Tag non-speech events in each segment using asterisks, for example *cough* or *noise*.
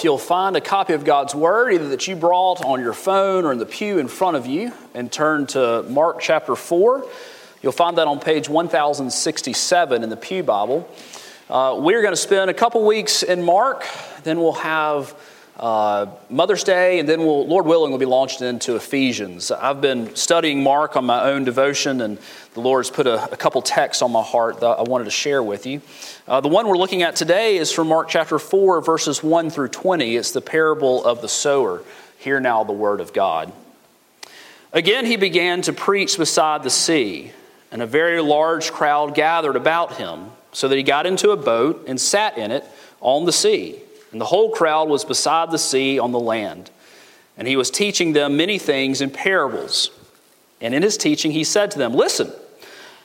if you'll find a copy of God's Word, either that you brought on your phone or in the pew in front of you, and turn to Mark chapter 4. You'll find that on page 1067 in the Pew Bible. Uh, we're going to spend a couple weeks in Mark, then we'll have uh, Mother's Day, and then we'll, Lord willing, we'll be launched into Ephesians. I've been studying Mark on my own devotion, and the Lord has put a, a couple texts on my heart that I wanted to share with you. Uh, the one we're looking at today is from Mark chapter 4, verses 1 through 20. It's the parable of the sower. Hear now the word of God. Again, he began to preach beside the sea, and a very large crowd gathered about him, so that he got into a boat and sat in it on the sea and the whole crowd was beside the sea on the land. And he was teaching them many things in parables. And in his teaching, he said to them, Listen,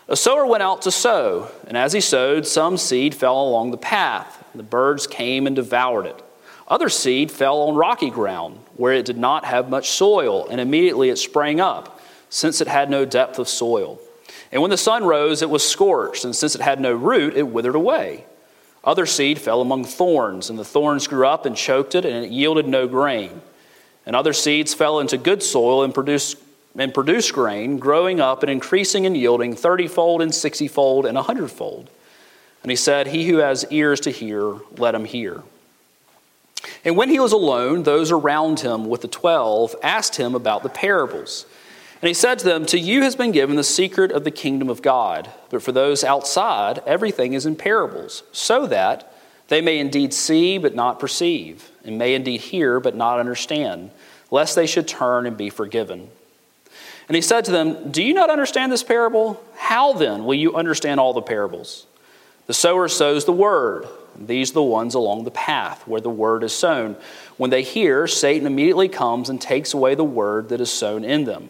a sower went out to sow, and as he sowed, some seed fell along the path. And the birds came and devoured it. Other seed fell on rocky ground, where it did not have much soil, and immediately it sprang up, since it had no depth of soil. And when the sun rose, it was scorched, and since it had no root, it withered away. Other seed fell among thorns, and the thorns grew up and choked it, and it yielded no grain. And other seeds fell into good soil and produced, and produced grain, growing up and increasing and yielding thirtyfold and sixtyfold and a hundredfold. And he said, He who has ears to hear, let him hear. And when he was alone, those around him with the twelve asked him about the parables. And he said to them, To you has been given the secret of the kingdom of God, but for those outside, everything is in parables, so that they may indeed see but not perceive, and may indeed hear but not understand, lest they should turn and be forgiven. And he said to them, Do you not understand this parable? How then will you understand all the parables? The sower sows the word. These are the ones along the path where the word is sown. When they hear, Satan immediately comes and takes away the word that is sown in them.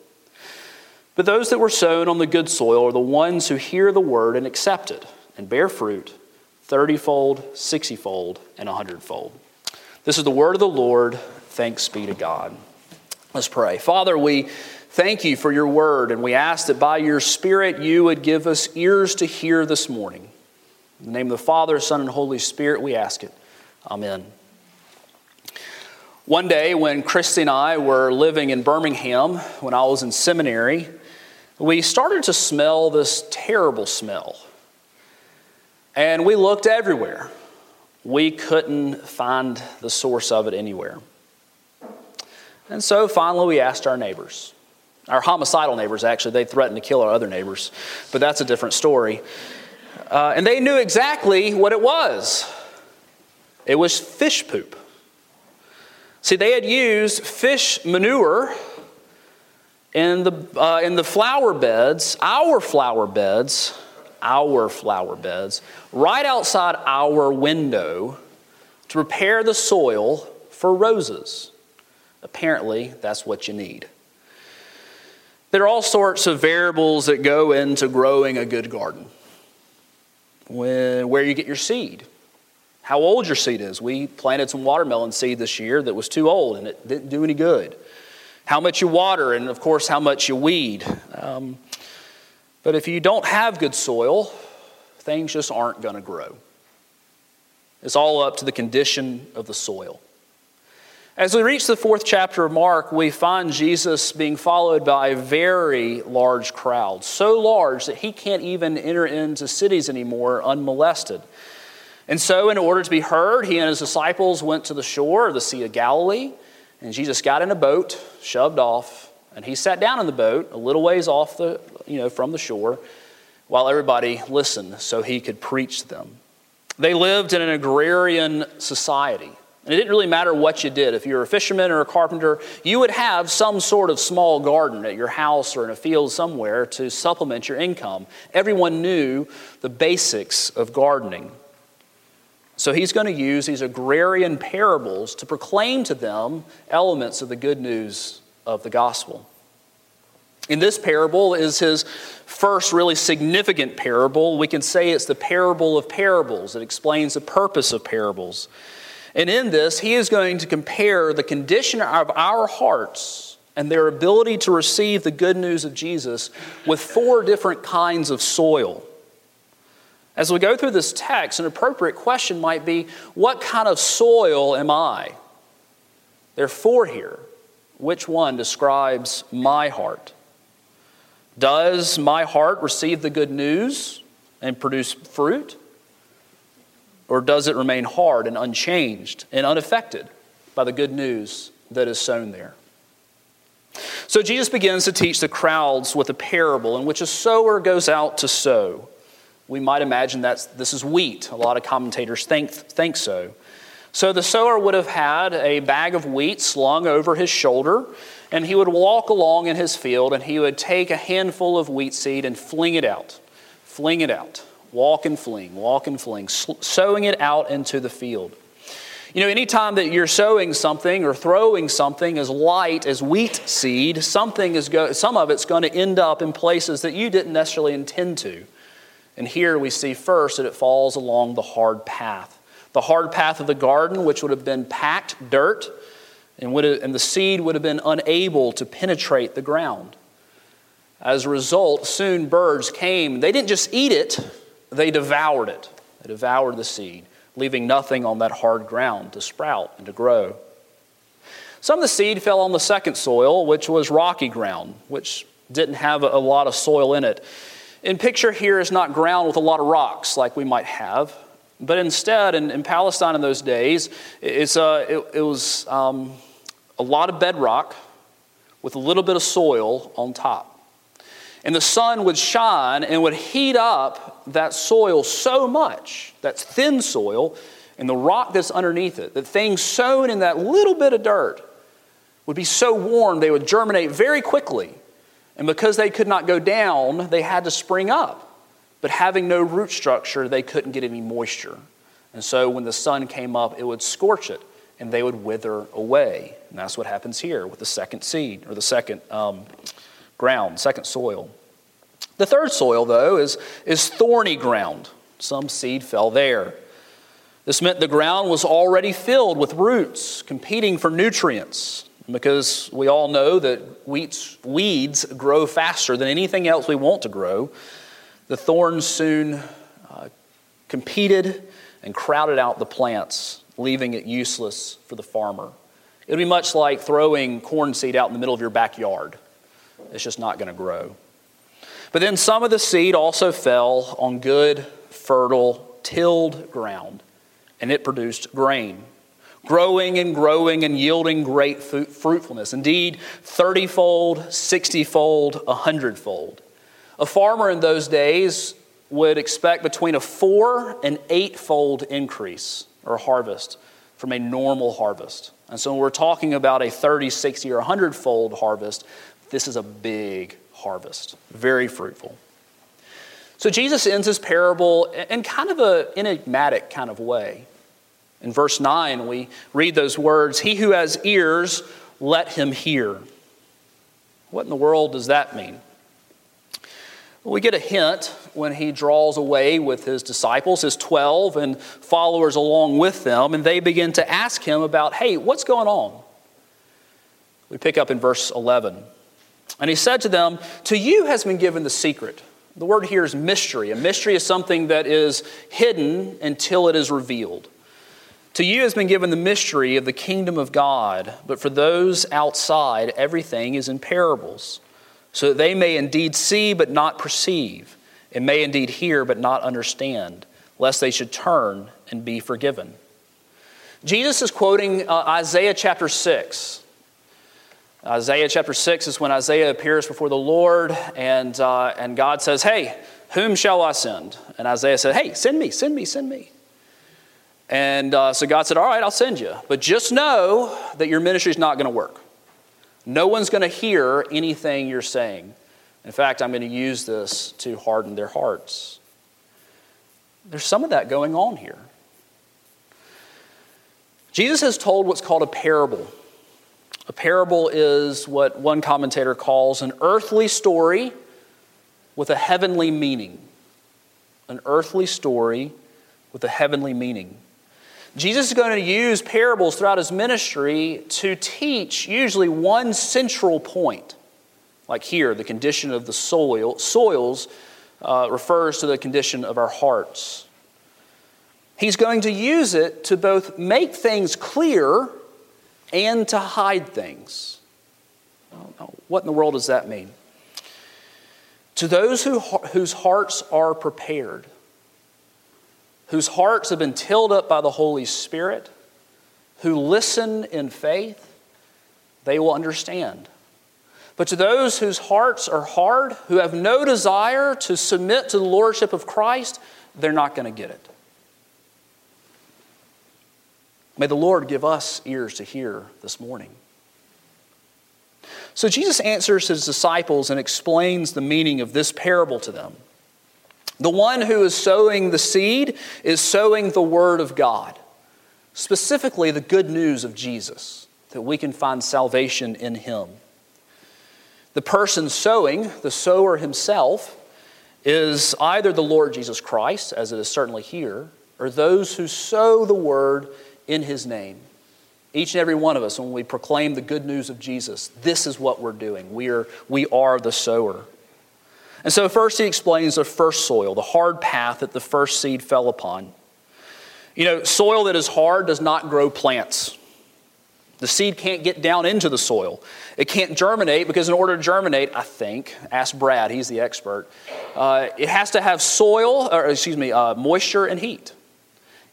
But those that were sown on the good soil are the ones who hear the word and accept it and bear fruit thirtyfold, sixtyfold, and a hundredfold. This is the word of the Lord. Thanks be to God. Let's pray. Father, we thank you for your word, and we ask that by your Spirit you would give us ears to hear this morning. In the name of the Father, Son, and Holy Spirit, we ask it. Amen. One day, when Christy and I were living in Birmingham, when I was in seminary, we started to smell this terrible smell. And we looked everywhere. We couldn't find the source of it anywhere. And so finally, we asked our neighbors. Our homicidal neighbors, actually, they threatened to kill our other neighbors, but that's a different story. Uh, and they knew exactly what it was it was fish poop. See, they had used fish manure in the, uh, in the flower beds, our flower beds, our flower beds, right outside our window to prepare the soil for roses. Apparently, that's what you need. There are all sorts of variables that go into growing a good garden. When, where you get your seed, how old your seed is. We planted some watermelon seed this year that was too old and it didn't do any good how much you water, and of course, how much you weed. Um, but if you don't have good soil, things just aren't going to grow. It's all up to the condition of the soil. As we reach the fourth chapter of Mark, we find Jesus being followed by a very large crowd, so large that he can't even enter into cities anymore unmolested. And so, in order to be heard, he and his disciples went to the shore of the Sea of Galilee. And Jesus got in a boat, shoved off, and he sat down in the boat a little ways off the, you know, from the shore while everybody listened so he could preach to them. They lived in an agrarian society. And it didn't really matter what you did. If you were a fisherman or a carpenter, you would have some sort of small garden at your house or in a field somewhere to supplement your income. Everyone knew the basics of gardening. So he's going to use these agrarian parables to proclaim to them elements of the good news of the gospel. In this parable is his first really significant parable. We can say it's the parable of parables. It explains the purpose of parables. And in this, he is going to compare the condition of our hearts and their ability to receive the good news of Jesus with four different kinds of soil. As we go through this text, an appropriate question might be what kind of soil am I? There are four here. Which one describes my heart? Does my heart receive the good news and produce fruit? Or does it remain hard and unchanged and unaffected by the good news that is sown there? So Jesus begins to teach the crowds with a parable in which a sower goes out to sow. We might imagine that this is wheat. A lot of commentators think, think so. So the sower would have had a bag of wheat slung over his shoulder, and he would walk along in his field and he would take a handful of wheat seed and fling it out. Fling it out. Walk and fling, walk and fling, sowing it out into the field. You know, anytime that you're sowing something or throwing something as light as wheat seed, something is go- some of it's going to end up in places that you didn't necessarily intend to. And here we see first that it falls along the hard path. The hard path of the garden, which would have been packed dirt, and, would have, and the seed would have been unable to penetrate the ground. As a result, soon birds came. They didn't just eat it, they devoured it. They devoured the seed, leaving nothing on that hard ground to sprout and to grow. Some of the seed fell on the second soil, which was rocky ground, which didn't have a lot of soil in it. In picture here is not ground with a lot of rocks like we might have, but instead, in, in Palestine in those days, it's a, it, it was um, a lot of bedrock with a little bit of soil on top. And the sun would shine and would heat up that soil so much, that's thin soil, and the rock that's underneath it, that things sown in that little bit of dirt would be so warm they would germinate very quickly. And because they could not go down, they had to spring up. But having no root structure, they couldn't get any moisture. And so when the sun came up, it would scorch it and they would wither away. And that's what happens here with the second seed or the second um, ground, second soil. The third soil, though, is, is thorny ground. Some seed fell there. This meant the ground was already filled with roots competing for nutrients because we all know that weeds, grow faster than anything else we want to grow. The thorns soon uh, competed and crowded out the plants, leaving it useless for the farmer. It would be much like throwing corn seed out in the middle of your backyard. It's just not going to grow. But then some of the seed also fell on good, fertile, tilled ground, and it produced grain, growing and growing and yielding great fruitfulness. Indeed, 30 fold, 60 fold, 100 fold. A farmer in those days would expect between a four and eight fold increase or harvest from a normal harvest. And so when we're talking about a 30, 60, or 100 fold harvest, this is a big harvest, very fruitful. So Jesus ends his parable in kind of an enigmatic kind of way. In verse 9, we read those words He who has ears, let him hear. What in the world does that mean? We get a hint when he draws away with his disciples, his 12, and followers along with them, and they begin to ask him about, hey, what's going on? We pick up in verse 11. And he said to them, To you has been given the secret. The word here is mystery. A mystery is something that is hidden until it is revealed. To you has been given the mystery of the kingdom of God, but for those outside, everything is in parables, so that they may indeed see but not perceive, and may indeed hear but not understand, lest they should turn and be forgiven. Jesus is quoting uh, Isaiah chapter 6. Isaiah chapter 6 is when Isaiah appears before the Lord, and, uh, and God says, Hey, whom shall I send? And Isaiah said, Hey, send me, send me, send me. And uh, so God said, All right, I'll send you. But just know that your ministry is not going to work. No one's going to hear anything you're saying. In fact, I'm going to use this to harden their hearts. There's some of that going on here. Jesus has told what's called a parable. A parable is what one commentator calls an earthly story with a heavenly meaning. An earthly story with a heavenly meaning. Jesus is going to use parables throughout his ministry to teach usually one central point. Like here, the condition of the soil, soils uh, refers to the condition of our hearts. He's going to use it to both make things clear and to hide things. What in the world does that mean? To those who, whose hearts are prepared, whose hearts have been tilled up by the Holy Spirit, who listen in faith, they will understand. But to those whose hearts are hard, who have no desire to submit to the Lordship of Christ, they're not going to get it. May the Lord give us ears to hear this morning. So Jesus answers his disciples and explains the meaning of this parable to them. The one who is sowing the seed is sowing the word of God, specifically the good news of Jesus, that we can find salvation in him. The person sowing, the sower himself, is either the Lord Jesus Christ, as it is certainly here, or those who sow the word in his name. Each and every one of us, when we proclaim the good news of Jesus, this is what we're doing. We are, we are the sower. And so, first, he explains the first soil, the hard path that the first seed fell upon. You know, soil that is hard does not grow plants. The seed can't get down into the soil. It can't germinate because, in order to germinate, I think, ask Brad, he's the expert, uh, it has to have soil, or excuse me, uh, moisture and heat.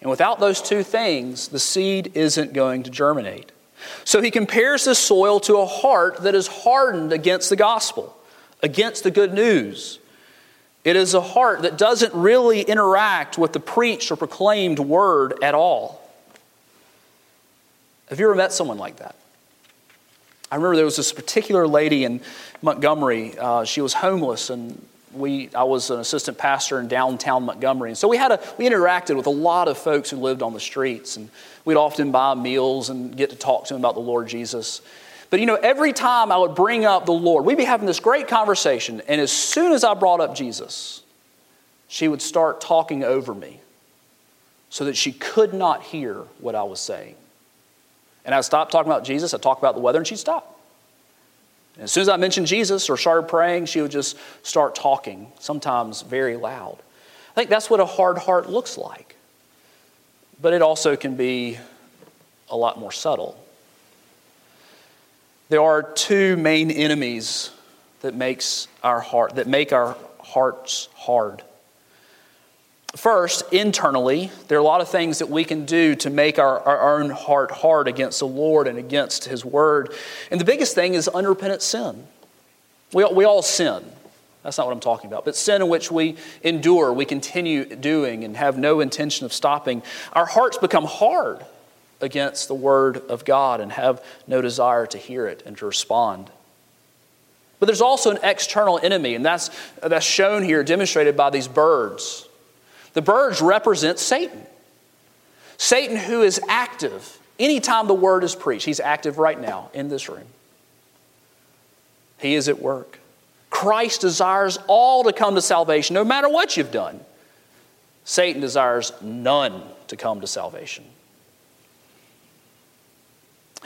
And without those two things, the seed isn't going to germinate. So he compares the soil to a heart that is hardened against the gospel, against the good news. It is a heart that doesn't really interact with the preached or proclaimed word at all. Have you ever met someone like that? I remember there was this particular lady in Montgomery. Uh, she was homeless and we, I was an assistant pastor in downtown Montgomery. And so we, had a, we interacted with a lot of folks who lived on the streets. And we'd often buy meals and get to talk to them about the Lord Jesus. But you know, every time I would bring up the Lord, we'd be having this great conversation. And as soon as I brought up Jesus, she would start talking over me so that she could not hear what I was saying. And I'd stop talking about Jesus, I'd talk about the weather, and she'd stop. As soon as I mentioned Jesus or started praying, she would just start talking, sometimes very loud. I think that's what a hard heart looks like. But it also can be a lot more subtle. There are two main enemies that makes our heart that make our hearts hard. First, internally, there are a lot of things that we can do to make our, our own heart hard against the Lord and against His Word. And the biggest thing is unrepentant sin. We, we all sin. That's not what I'm talking about. But sin in which we endure, we continue doing, and have no intention of stopping. Our hearts become hard against the Word of God and have no desire to hear it and to respond. But there's also an external enemy, and that's, that's shown here, demonstrated by these birds. The birds represent Satan. Satan, who is active anytime the word is preached. He's active right now in this room. He is at work. Christ desires all to come to salvation, no matter what you've done. Satan desires none to come to salvation.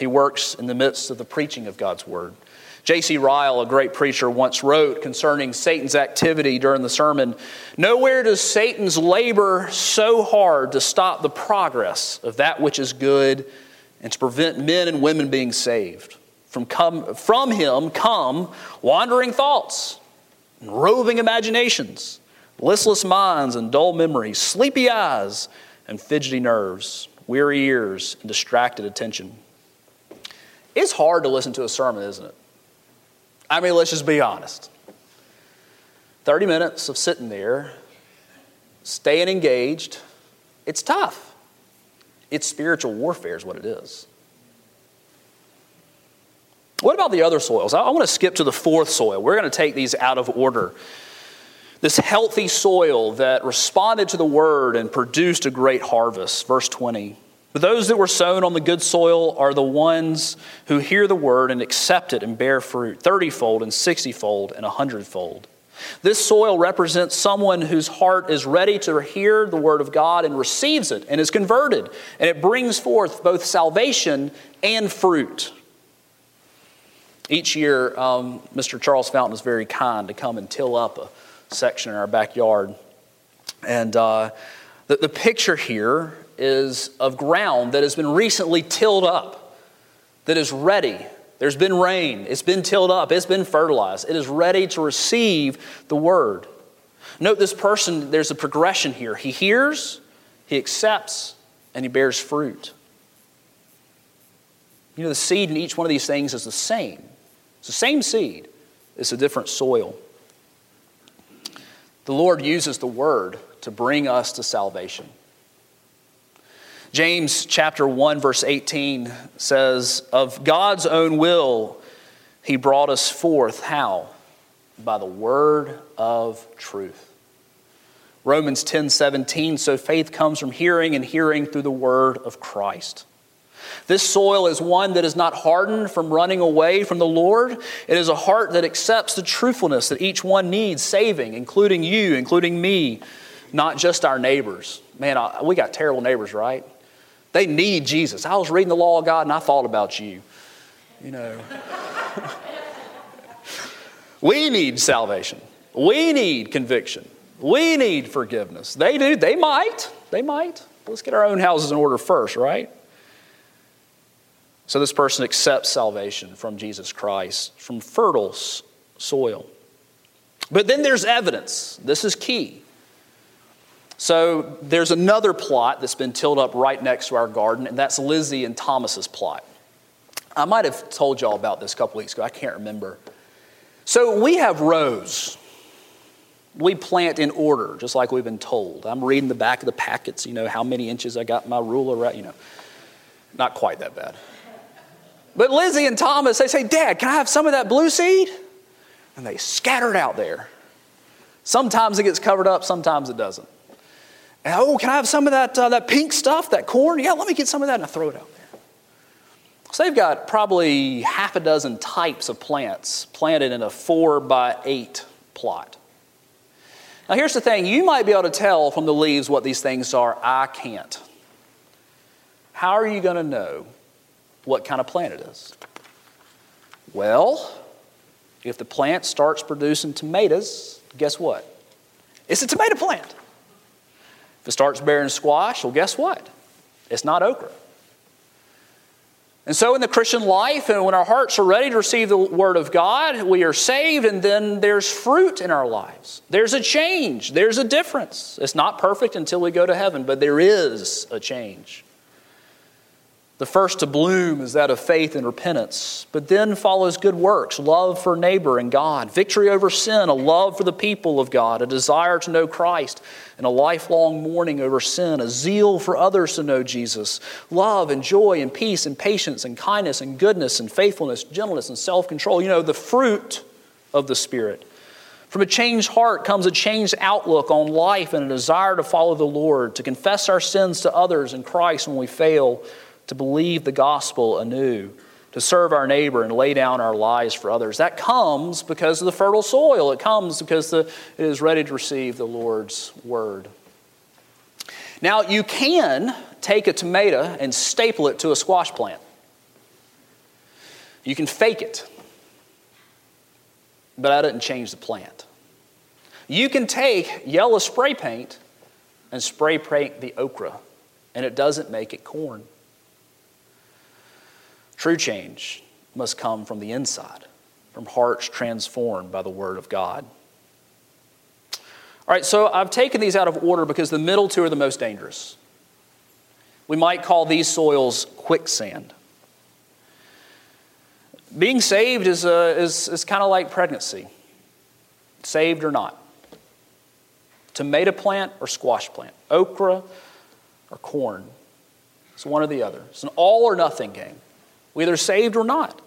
He works in the midst of the preaching of God's word. J.C. Ryle, a great preacher, once wrote concerning Satan's activity during the sermon Nowhere does Satan's labor so hard to stop the progress of that which is good and to prevent men and women being saved. From, come, from him come wandering thoughts and roving imaginations, listless minds and dull memories, sleepy eyes and fidgety nerves, weary ears and distracted attention. It's hard to listen to a sermon, isn't it? I mean, let's just be honest. 30 minutes of sitting there, staying engaged, it's tough. It's spiritual warfare, is what it is. What about the other soils? I want to skip to the fourth soil. We're going to take these out of order. This healthy soil that responded to the word and produced a great harvest. Verse 20. But those that were sown on the good soil are the ones who hear the word and accept it and bear fruit, thirtyfold and sixtyfold and a hundredfold. This soil represents someone whose heart is ready to hear the word of God and receives it and is converted, and it brings forth both salvation and fruit. Each year, um, Mr. Charles Fountain is very kind to come and till up a section in our backyard. And uh, the, the picture here is of ground that has been recently tilled up, that is ready. There's been rain, it's been tilled up, it's been fertilized, it is ready to receive the word. Note this person, there's a progression here. He hears, he accepts, and he bears fruit. You know, the seed in each one of these things is the same. It's the same seed, it's a different soil. The Lord uses the word to bring us to salvation. James chapter 1 verse 18 says of God's own will he brought us forth how by the word of truth. Romans 10:17 so faith comes from hearing and hearing through the word of Christ. This soil is one that is not hardened from running away from the Lord. It is a heart that accepts the truthfulness that each one needs saving, including you, including me, not just our neighbors. Man, we got terrible neighbors, right? They need Jesus. I was reading the law of God and I thought about you. You know. *laughs* we need salvation. We need conviction. We need forgiveness. They do. They might. They might. Let's get our own houses in order first, right? So this person accepts salvation from Jesus Christ, from fertile soil. But then there's evidence. This is key. So there's another plot that's been tilled up right next to our garden, and that's Lizzie and Thomas's plot. I might have told y'all about this a couple weeks ago. I can't remember. So we have rows. We plant in order, just like we've been told. I'm reading the back of the packets, you know, how many inches I got my ruler right, you know. Not quite that bad. But Lizzie and Thomas, they say, Dad, can I have some of that blue seed? And they scatter it out there. Sometimes it gets covered up, sometimes it doesn't. And, oh, can I have some of that, uh, that pink stuff, that corn? Yeah, let me get some of that, and I throw it out there. So they've got probably half a dozen types of plants planted in a four by eight plot. Now, here's the thing you might be able to tell from the leaves what these things are. I can't. How are you going to know what kind of plant it is? Well, if the plant starts producing tomatoes, guess what? It's a tomato plant. If it starts bearing squash, well, guess what? It's not okra. And so, in the Christian life, and when our hearts are ready to receive the Word of God, we are saved, and then there's fruit in our lives. There's a change, there's a difference. It's not perfect until we go to heaven, but there is a change. The first to bloom is that of faith and repentance, but then follows good works, love for neighbor and God, victory over sin, a love for the people of God, a desire to know Christ, and a lifelong mourning over sin, a zeal for others to know Jesus, love and joy and peace and patience and kindness and goodness and faithfulness, gentleness and self control. You know, the fruit of the Spirit. From a changed heart comes a changed outlook on life and a desire to follow the Lord, to confess our sins to others in Christ when we fail to believe the gospel anew, to serve our neighbor and lay down our lives for others. That comes because of the fertile soil. It comes because the, it is ready to receive the Lord's word. Now, you can take a tomato and staple it to a squash plant. You can fake it, but that doesn't change the plant. You can take yellow spray paint and spray paint the okra, and it doesn't make it corn. True change must come from the inside, from hearts transformed by the Word of God. All right, so I've taken these out of order because the middle two are the most dangerous. We might call these soils quicksand. Being saved is, uh, is, is kind of like pregnancy saved or not. Tomato plant or squash plant, okra or corn. It's one or the other. It's an all or nothing game. We either saved or not.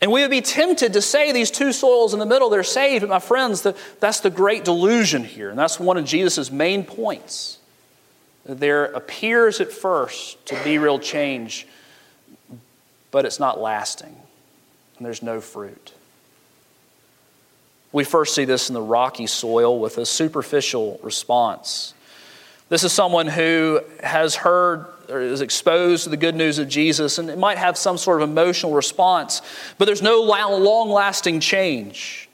And we would be tempted to say these two soils in the middle, they're saved. But my friends, the, that's the great delusion here. And that's one of Jesus' main points. There appears at first to be real change, but it's not lasting, and there's no fruit. We first see this in the rocky soil with a superficial response. This is someone who has heard or is exposed to the good news of Jesus and it might have some sort of emotional response, but there's no long lasting change.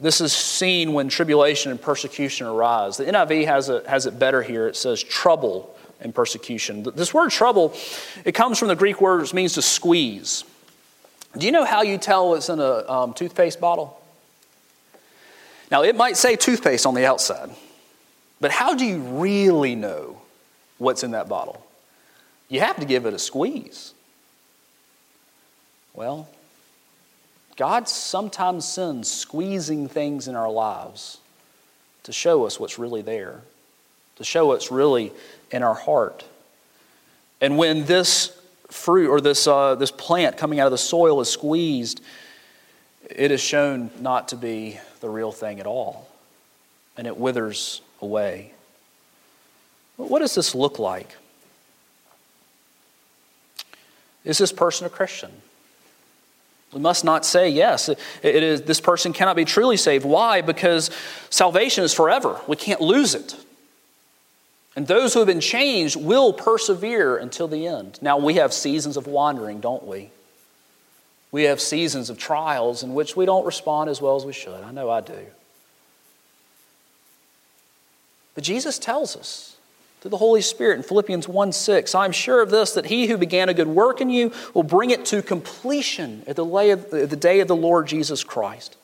This is seen when tribulation and persecution arise. The NIV has it, has it better here. It says trouble and persecution. This word trouble, it comes from the Greek word which means to squeeze. Do you know how you tell what's in a um, toothpaste bottle? Now, it might say toothpaste on the outside, but how do you really know what's in that bottle? You have to give it a squeeze. Well, God sometimes sends squeezing things in our lives to show us what's really there, to show what's really in our heart. And when this fruit or this, uh, this plant coming out of the soil is squeezed, it is shown not to be the real thing at all, and it withers away. What does this look like? Is this person a Christian? We must not say yes. It is, this person cannot be truly saved. Why? Because salvation is forever. We can't lose it. And those who have been changed will persevere until the end. Now, we have seasons of wandering, don't we? We have seasons of trials in which we don't respond as well as we should. I know I do. But Jesus tells us through the Holy Spirit in Philippians 1 6. I'm sure of this, that he who began a good work in you will bring it to completion at the day of the Lord Jesus Christ.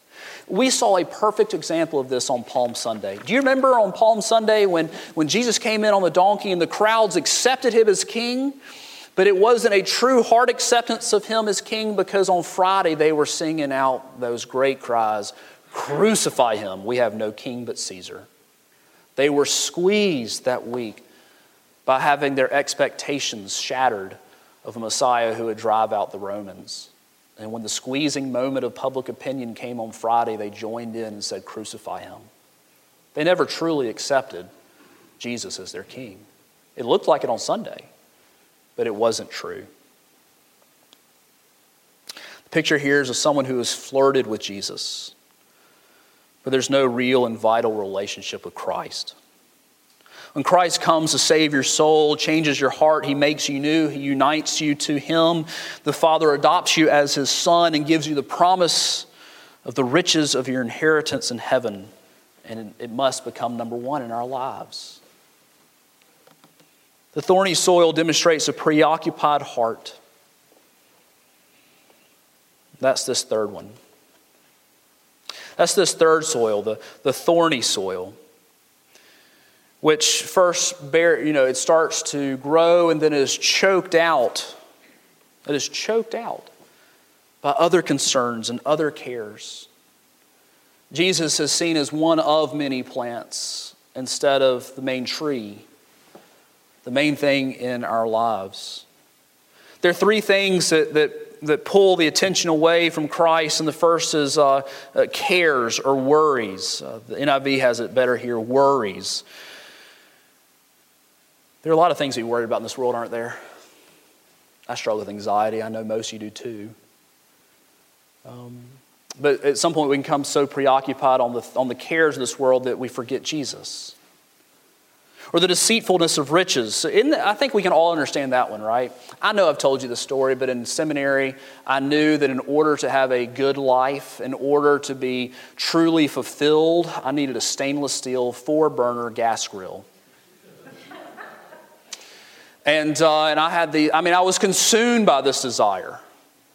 We saw a perfect example of this on Palm Sunday. Do you remember on Palm Sunday when, when Jesus came in on the donkey and the crowds accepted him as king? But it wasn't a true heart acceptance of him as king because on Friday they were singing out those great cries Crucify him, we have no king but Caesar. They were squeezed that week by having their expectations shattered of a Messiah who would drive out the Romans. And when the squeezing moment of public opinion came on Friday, they joined in and said, Crucify him. They never truly accepted Jesus as their king. It looked like it on Sunday, but it wasn't true. The picture here is of someone who has flirted with Jesus, but there's no real and vital relationship with Christ. When Christ comes to save your soul, changes your heart, He makes you new, He unites you to Him. The Father adopts you as His Son and gives you the promise of the riches of your inheritance in heaven. And it must become number one in our lives. The thorny soil demonstrates a preoccupied heart. That's this third one. That's this third soil, the, the thorny soil which first bear, you know, it starts to grow and then is choked out. It is choked out by other concerns and other cares. Jesus is seen as one of many plants instead of the main tree, the main thing in our lives. There are three things that, that, that pull the attention away from Christ, and the first is uh, uh, cares or worries. Uh, the NIV has it better here worries. There are a lot of things be worried about in this world, aren't there? I struggle with anxiety. I know most of you do too. Um, but at some point, we can become so preoccupied on the, on the cares of this world that we forget Jesus. Or the deceitfulness of riches. The, I think we can all understand that one, right? I know I've told you the story, but in seminary, I knew that in order to have a good life, in order to be truly fulfilled, I needed a stainless steel four burner gas grill. And, uh, and I had the, I mean, I was consumed by this desire.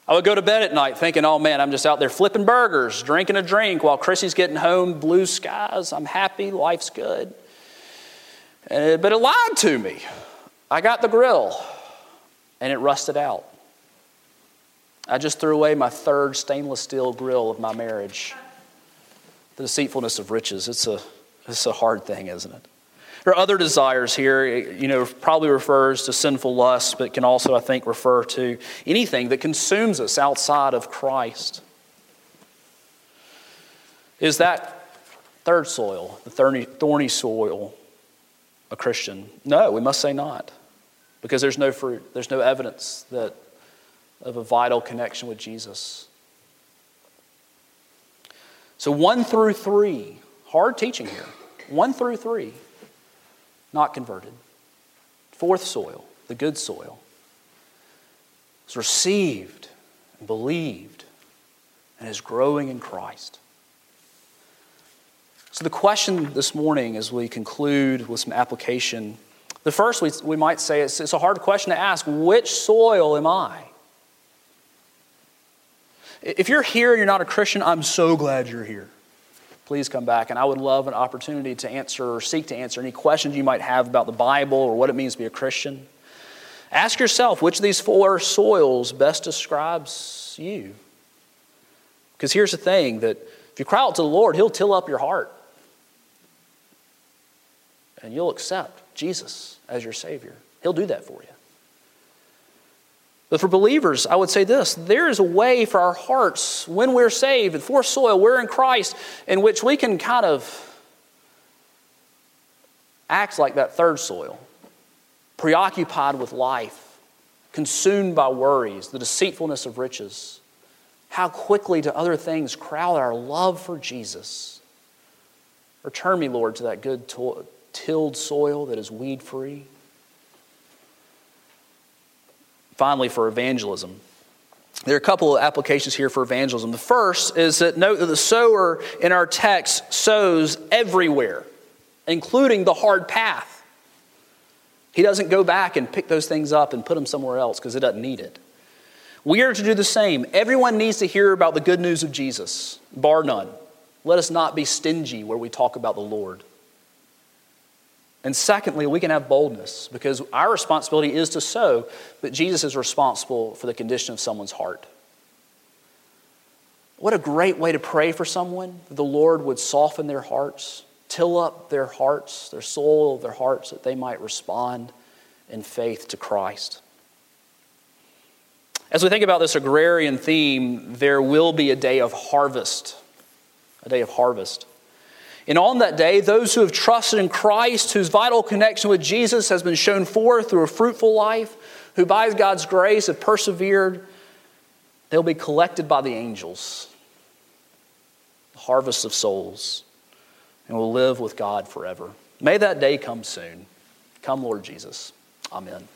I would go to bed at night thinking, oh man, I'm just out there flipping burgers, drinking a drink while Chrissy's getting home, blue skies, I'm happy, life's good. Uh, but it lied to me. I got the grill and it rusted out. I just threw away my third stainless steel grill of my marriage. The deceitfulness of riches, it's a, it's a hard thing, isn't it? There are other desires here, you know, probably refers to sinful lust, but can also, I think, refer to anything that consumes us outside of Christ. Is that third soil, the thorny, thorny soil? A Christian? No, we must say not. Because there's no fruit, there's no evidence that, of a vital connection with Jesus. So, one through three, hard teaching here. One through three, not converted. Fourth soil, the good soil, is received and believed and is growing in Christ. So, the question this morning as we conclude with some application the first, we, we might say, it's, it's a hard question to ask which soil am I? If you're here and you're not a Christian, I'm so glad you're here. Please come back, and I would love an opportunity to answer or seek to answer any questions you might have about the Bible or what it means to be a Christian. Ask yourself which of these four soils best describes you. Because here's the thing that if you cry out to the Lord, He'll till up your heart. And you'll accept Jesus as your Savior. He'll do that for you. But for believers, I would say this there is a way for our hearts, when we're saved and for soil, we're in Christ, in which we can kind of act like that third soil, preoccupied with life, consumed by worries, the deceitfulness of riches. How quickly do other things crowd our love for Jesus? Return me, Lord, to that good to- tilled soil that is weed free. Finally, for evangelism. There are a couple of applications here for evangelism. The first is that note that the sower in our text sows everywhere, including the hard path. He doesn't go back and pick those things up and put them somewhere else because it doesn't need it. We are to do the same. Everyone needs to hear about the good news of Jesus, bar none. Let us not be stingy where we talk about the Lord. And secondly, we can have boldness because our responsibility is to sow, but Jesus is responsible for the condition of someone's heart. What a great way to pray for someone that the Lord would soften their hearts, till up their hearts, their soul their hearts, that they might respond in faith to Christ. As we think about this agrarian theme, there will be a day of harvest. A day of harvest. And on that day, those who have trusted in Christ, whose vital connection with Jesus has been shown forth through a fruitful life, who by God's grace have persevered, they'll be collected by the angels, the harvest of souls, and will live with God forever. May that day come soon. Come, Lord Jesus. Amen.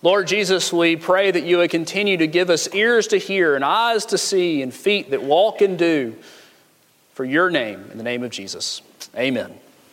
Lord Jesus, we pray that you would continue to give us ears to hear and eyes to see and feet that walk and do for your name, in the name of Jesus. Amen.